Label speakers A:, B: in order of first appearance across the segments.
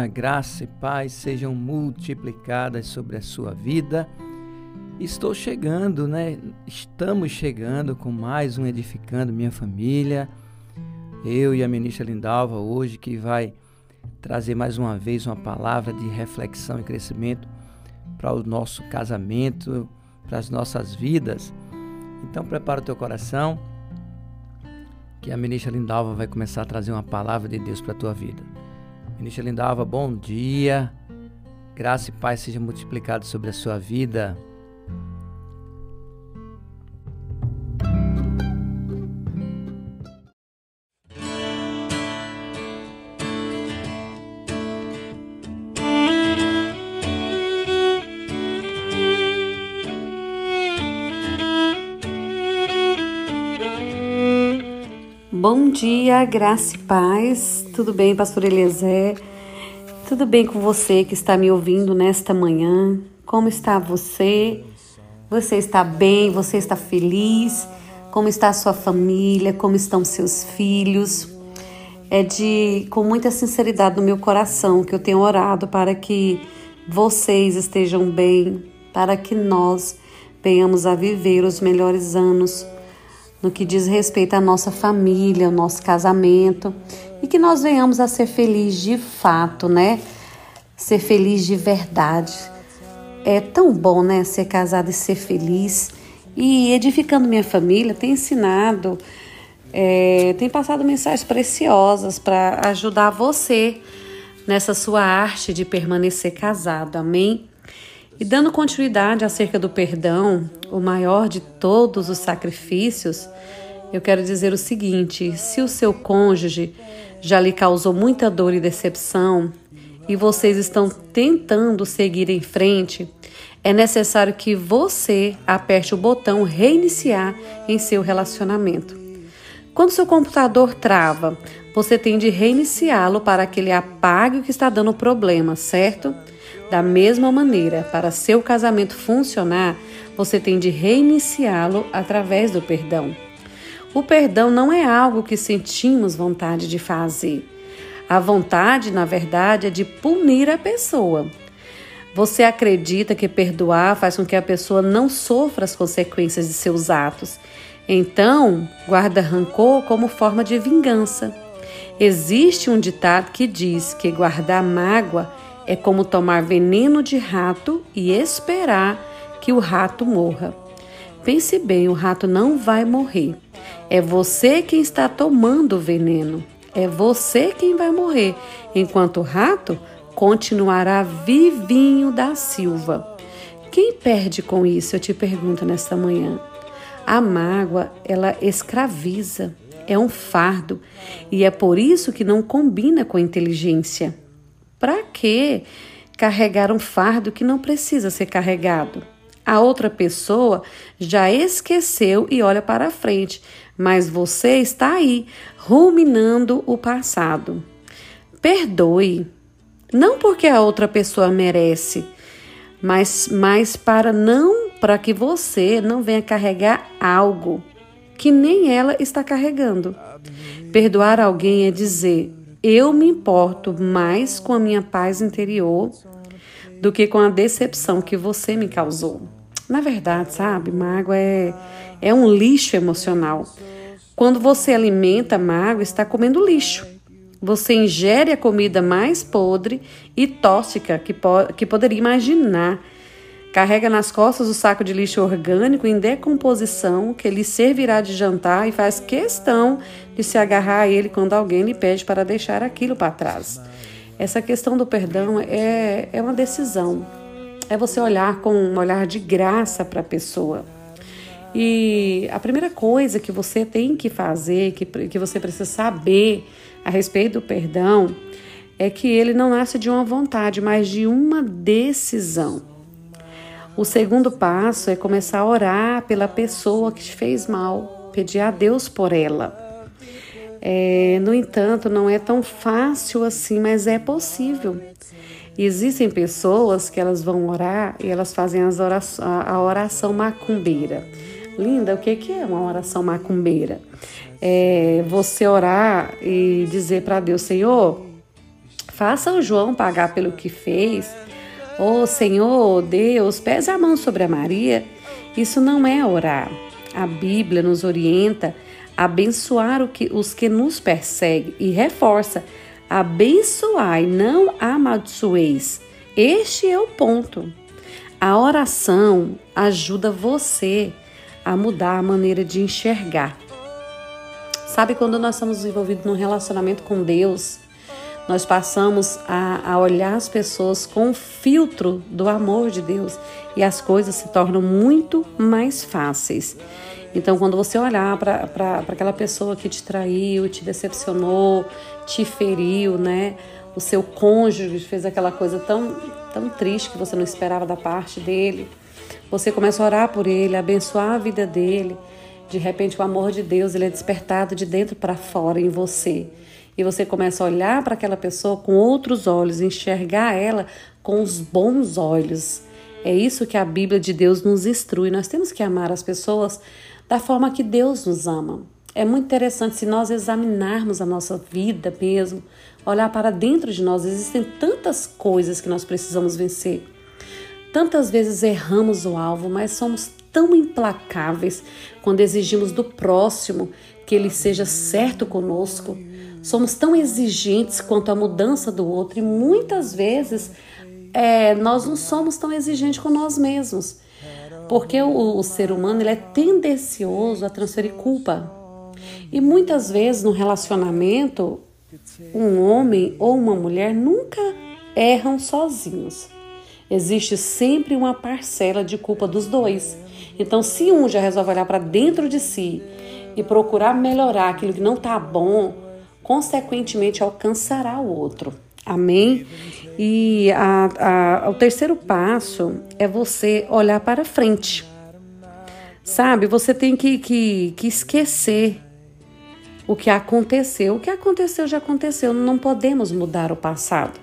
A: Dia, graça e paz sejam multiplicadas sobre a sua vida. Estou chegando, né? Estamos chegando com mais um Edificando Minha Família. Eu e a ministra Lindalva hoje que vai trazer mais uma vez uma palavra de reflexão e crescimento para o nosso casamento, para as nossas vidas. Então prepara o teu coração que a ministra Lindalva vai começar a trazer uma palavra de Deus para a tua vida. Ministra Lindalva, bom dia. Graça e paz sejam multiplicados sobre a sua vida.
B: Bom dia, graça e paz. Tudo bem, pastor Eliezer? Tudo bem com você que está me ouvindo nesta manhã? Como está você? Você está bem? Você está feliz? Como está a sua família? Como estão seus filhos? É de com muita sinceridade no meu coração que eu tenho orado para que vocês estejam bem, para que nós venhamos a viver os melhores anos no que diz respeito à nossa família, ao nosso casamento e que nós venhamos a ser felizes de fato, né? Ser feliz de verdade. É tão bom, né? Ser casado e ser feliz. E edificando minha família, tem ensinado, é, tem passado mensagens preciosas para ajudar você nessa sua arte de permanecer casado. Amém? E dando continuidade acerca do perdão, o maior de todos os sacrifícios, eu quero dizer o seguinte: se o seu cônjuge já lhe causou muita dor e decepção e vocês estão tentando seguir em frente, é necessário que você aperte o botão reiniciar em seu relacionamento. Quando seu computador trava, você tem de reiniciá-lo para que ele apague o que está dando problema, certo? Da mesma maneira, para seu casamento funcionar, você tem de reiniciá-lo através do perdão. O perdão não é algo que sentimos vontade de fazer. A vontade, na verdade, é de punir a pessoa. Você acredita que perdoar faz com que a pessoa não sofra as consequências de seus atos. Então, guarda rancor como forma de vingança. Existe um ditado que diz que guardar mágoa é como tomar veneno de rato e esperar que o rato morra. Pense bem, o rato não vai morrer. É você quem está tomando o veneno. É você quem vai morrer, enquanto o rato continuará vivinho da silva. Quem perde com isso? Eu te pergunto nesta manhã. A mágoa, ela escraviza, é um fardo, e é por isso que não combina com a inteligência. Para que carregar um fardo que não precisa ser carregado? A outra pessoa já esqueceu e olha para frente, mas você está aí, ruminando o passado. Perdoe, não porque a outra pessoa merece, mas, mas para não para que você não venha carregar algo que nem ela está carregando. Perdoar alguém é dizer: eu me importo mais com a minha paz interior do que com a decepção que você me causou. Na verdade, sabe, mágoa é, é um lixo emocional. Quando você alimenta mágoa, está comendo lixo. Você ingere a comida mais podre e tóxica que, po que poderia imaginar Carrega nas costas o saco de lixo orgânico em decomposição que lhe servirá de jantar e faz questão de se agarrar a ele quando alguém lhe pede para deixar aquilo para trás. Essa questão do perdão é, é uma decisão. É você olhar com um olhar de graça para a pessoa. E a primeira coisa que você tem que fazer, que, que você precisa saber a respeito do perdão, é que ele não nasce de uma vontade, mas de uma decisão. O segundo passo é começar a orar pela pessoa que te fez mal, pedir a Deus por ela. É, no entanto, não é tão fácil assim, mas é possível. Existem pessoas que elas vão orar e elas fazem as a oração macumbeira. Linda, o que é uma oração macumbeira? É você orar e dizer para Deus, Senhor, Faça o João pagar pelo que fez. Ô oh, Senhor, Deus, pese a mão sobre a Maria. Isso não é orar. A Bíblia nos orienta a abençoar que, os que nos perseguem e reforça: abençoai, não amaldiçoeis. Este é o ponto. A oração ajuda você a mudar a maneira de enxergar. Sabe quando nós estamos envolvidos num relacionamento com Deus, nós passamos a, a olhar as pessoas com o filtro do amor de Deus e as coisas se tornam muito mais fáceis. Então, quando você olhar para aquela pessoa que te traiu, te decepcionou, te feriu, né? O seu cônjuge fez aquela coisa tão, tão triste que você não esperava da parte dele. Você começa a orar por ele, abençoar a vida dele. De repente, o amor de Deus ele é despertado de dentro para fora em você. E você começa a olhar para aquela pessoa com outros olhos, enxergar ela com os bons olhos. É isso que a Bíblia de Deus nos instrui. Nós temos que amar as pessoas da forma que Deus nos ama. É muito interessante se nós examinarmos a nossa vida mesmo, olhar para dentro de nós. Existem tantas coisas que nós precisamos vencer. Tantas vezes erramos o alvo, mas somos tão implacáveis quando exigimos do próximo que ele seja certo conosco. Somos tão exigentes quanto a mudança do outro e muitas vezes é, nós não somos tão exigentes com nós mesmos, porque o, o ser humano ele é tendencioso a transferir culpa. E muitas vezes no relacionamento, um homem ou uma mulher nunca erram sozinhos. Existe sempre uma parcela de culpa dos dois. Então, se um já resolve olhar para dentro de si e procurar melhorar aquilo que não está bom, consequentemente alcançará o outro. Amém? E a, a, o terceiro passo é você olhar para frente. Sabe, você tem que, que, que esquecer o que aconteceu. O que aconteceu já aconteceu. Não podemos mudar o passado,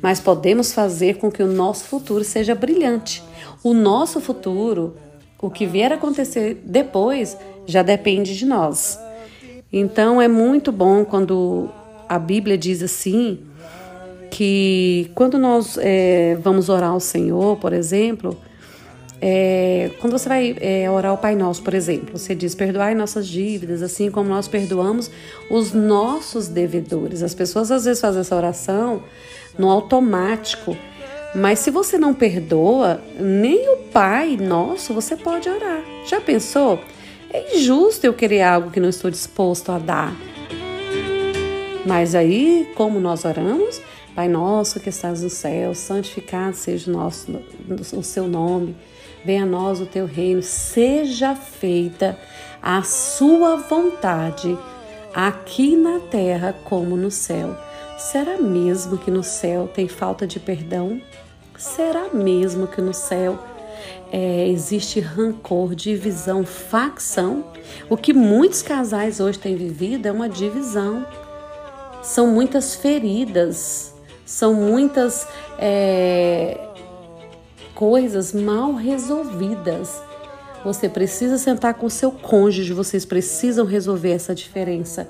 B: mas podemos fazer com que o nosso futuro seja brilhante. O nosso futuro o que vier a acontecer depois já depende de nós. Então é muito bom quando a Bíblia diz assim que quando nós é, vamos orar ao Senhor, por exemplo, é, quando você vai é, orar ao Pai Nosso, por exemplo, você diz: perdoai nossas dívidas, assim como nós perdoamos os nossos devedores. As pessoas às vezes fazem essa oração no automático mas se você não perdoa, nem o Pai Nosso você pode orar. Já pensou? É injusto eu querer algo que não estou disposto a dar. Mas aí, como nós oramos, Pai nosso que estás no céu, santificado seja o, nosso, o seu nome, venha a nós o teu reino, seja feita a sua vontade, aqui na terra como no céu. Será mesmo que no céu tem falta de perdão? Será mesmo que no céu é, existe rancor, divisão, facção? O que muitos casais hoje têm vivido é uma divisão. São muitas feridas, são muitas é, coisas mal resolvidas. Você precisa sentar com seu cônjuge, vocês precisam resolver essa diferença.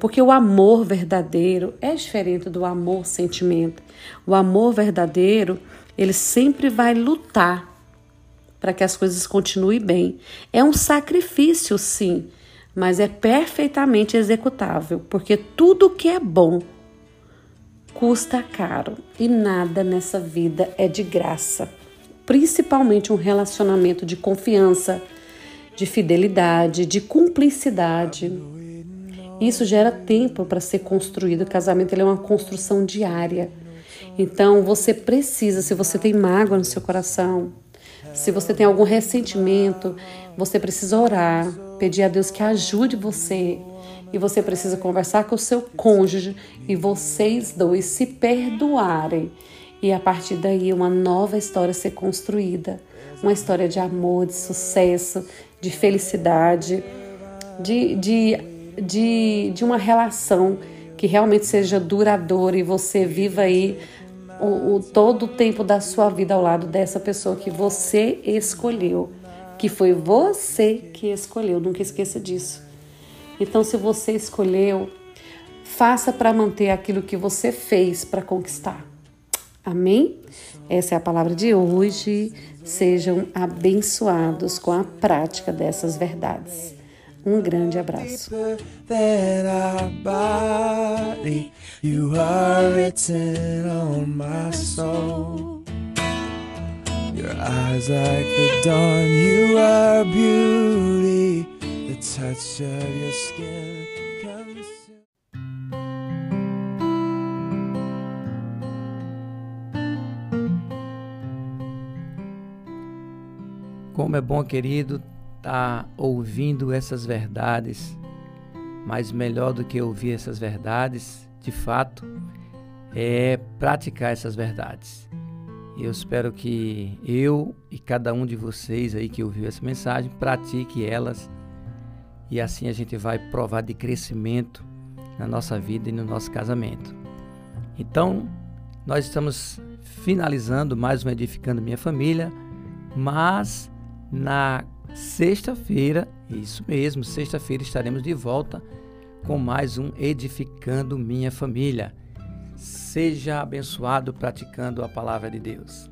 B: Porque o amor verdadeiro é diferente do amor sentimento. O amor verdadeiro ele sempre vai lutar para que as coisas continuem bem. É um sacrifício, sim, mas é perfeitamente executável, porque tudo que é bom custa caro e nada nessa vida é de graça. Principalmente um relacionamento de confiança, de fidelidade, de cumplicidade. Isso gera tempo para ser construído. O casamento é uma construção diária. Então você precisa, se você tem mágoa no seu coração, se você tem algum ressentimento, você precisa orar, pedir a Deus que ajude você. E você precisa conversar com o seu cônjuge e vocês dois se perdoarem. E a partir daí uma nova história ser construída. Uma história de amor, de sucesso, de felicidade, de, de, de, de uma relação que realmente seja duradoura e você viva aí o, o, todo o tempo da sua vida ao lado dessa pessoa que você escolheu, que foi você que escolheu, nunca esqueça disso. Então, se você escolheu, faça para manter aquilo que você fez para conquistar. Amém? Essa é a palavra de hoje. Sejam abençoados com a prática dessas verdades. Um grande abraço. Your eyes like the dawn, you are beauty. The touch of your skin comes.
A: Como é bom, querido, estar tá ouvindo essas verdades, mas melhor do que ouvir essas verdades, de fato, é praticar essas verdades. Eu espero que eu e cada um de vocês aí que ouviu essa mensagem pratique elas e assim a gente vai provar de crescimento na nossa vida e no nosso casamento. Então, nós estamos finalizando mais um Edificando Minha Família, mas na sexta-feira, isso mesmo, sexta-feira estaremos de volta com mais um Edificando Minha Família. Seja abençoado praticando a palavra de Deus.